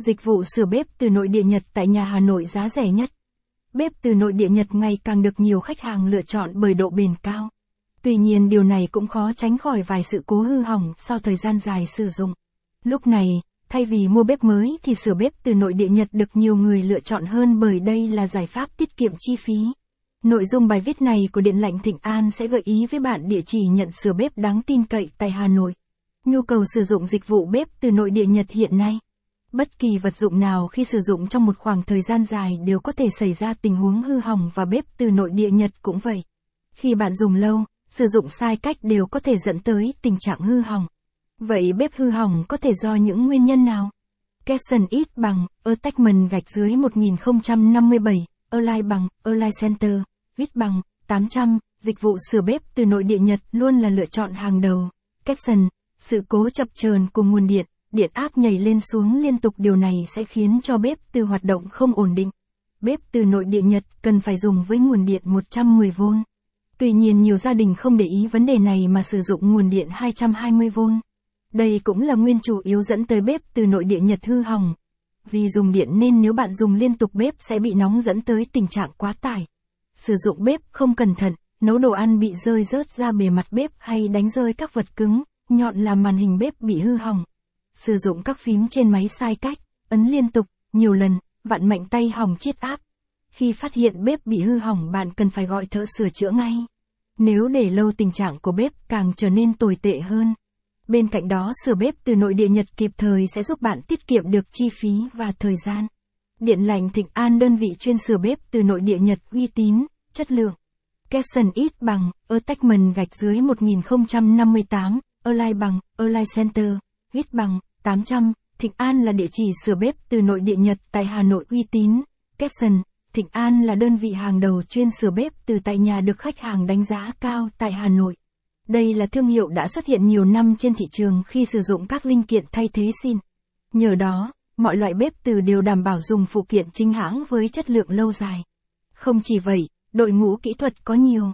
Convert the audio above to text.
Dịch vụ sửa bếp từ nội địa Nhật tại nhà Hà Nội giá rẻ nhất. Bếp từ nội địa Nhật ngày càng được nhiều khách hàng lựa chọn bởi độ bền cao. Tuy nhiên điều này cũng khó tránh khỏi vài sự cố hư hỏng sau thời gian dài sử dụng. Lúc này, thay vì mua bếp mới thì sửa bếp từ nội địa Nhật được nhiều người lựa chọn hơn bởi đây là giải pháp tiết kiệm chi phí. Nội dung bài viết này của Điện lạnh Thịnh An sẽ gợi ý với bạn địa chỉ nhận sửa bếp đáng tin cậy tại Hà Nội. Nhu cầu sử dụng dịch vụ bếp từ nội địa Nhật hiện nay. Bất kỳ vật dụng nào khi sử dụng trong một khoảng thời gian dài đều có thể xảy ra tình huống hư hỏng và bếp từ nội địa Nhật cũng vậy. Khi bạn dùng lâu, sử dụng sai cách đều có thể dẫn tới tình trạng hư hỏng. Vậy bếp hư hỏng có thể do những nguyên nhân nào? Capson ít bằng, attachment gạch dưới 1057, Align bằng, Align Center, viết bằng, 800, dịch vụ sửa bếp từ nội địa Nhật luôn là lựa chọn hàng đầu. Capson, sự cố chập chờn của nguồn điện, điện áp nhảy lên xuống liên tục điều này sẽ khiến cho bếp từ hoạt động không ổn định. Bếp từ nội địa Nhật cần phải dùng với nguồn điện 110V. Tuy nhiên nhiều gia đình không để ý vấn đề này mà sử dụng nguồn điện 220V. Đây cũng là nguyên chủ yếu dẫn tới bếp từ nội địa Nhật hư hỏng. Vì dùng điện nên nếu bạn dùng liên tục bếp sẽ bị nóng dẫn tới tình trạng quá tải. Sử dụng bếp không cẩn thận, nấu đồ ăn bị rơi rớt ra bề mặt bếp hay đánh rơi các vật cứng, nhọn làm màn hình bếp bị hư hỏng. Sử dụng các phím trên máy sai cách, ấn liên tục, nhiều lần, vặn mạnh tay hỏng chiết áp. Khi phát hiện bếp bị hư hỏng bạn cần phải gọi thợ sửa chữa ngay. Nếu để lâu tình trạng của bếp càng trở nên tồi tệ hơn. Bên cạnh đó sửa bếp từ nội địa Nhật kịp thời sẽ giúp bạn tiết kiệm được chi phí và thời gian. Điện lạnh Thịnh An đơn vị chuyên sửa bếp từ nội địa Nhật uy tín, chất lượng. Capson ít bằng, attachment gạch dưới 1058, Align bằng, Align Center, viết bằng, 800, Thịnh An là địa chỉ sửa bếp từ nội địa Nhật tại Hà Nội uy tín. Capson, Thịnh An là đơn vị hàng đầu chuyên sửa bếp từ tại nhà được khách hàng đánh giá cao tại Hà Nội. Đây là thương hiệu đã xuất hiện nhiều năm trên thị trường khi sử dụng các linh kiện thay thế xin. Nhờ đó, mọi loại bếp từ đều đảm bảo dùng phụ kiện chính hãng với chất lượng lâu dài. Không chỉ vậy, đội ngũ kỹ thuật có nhiều.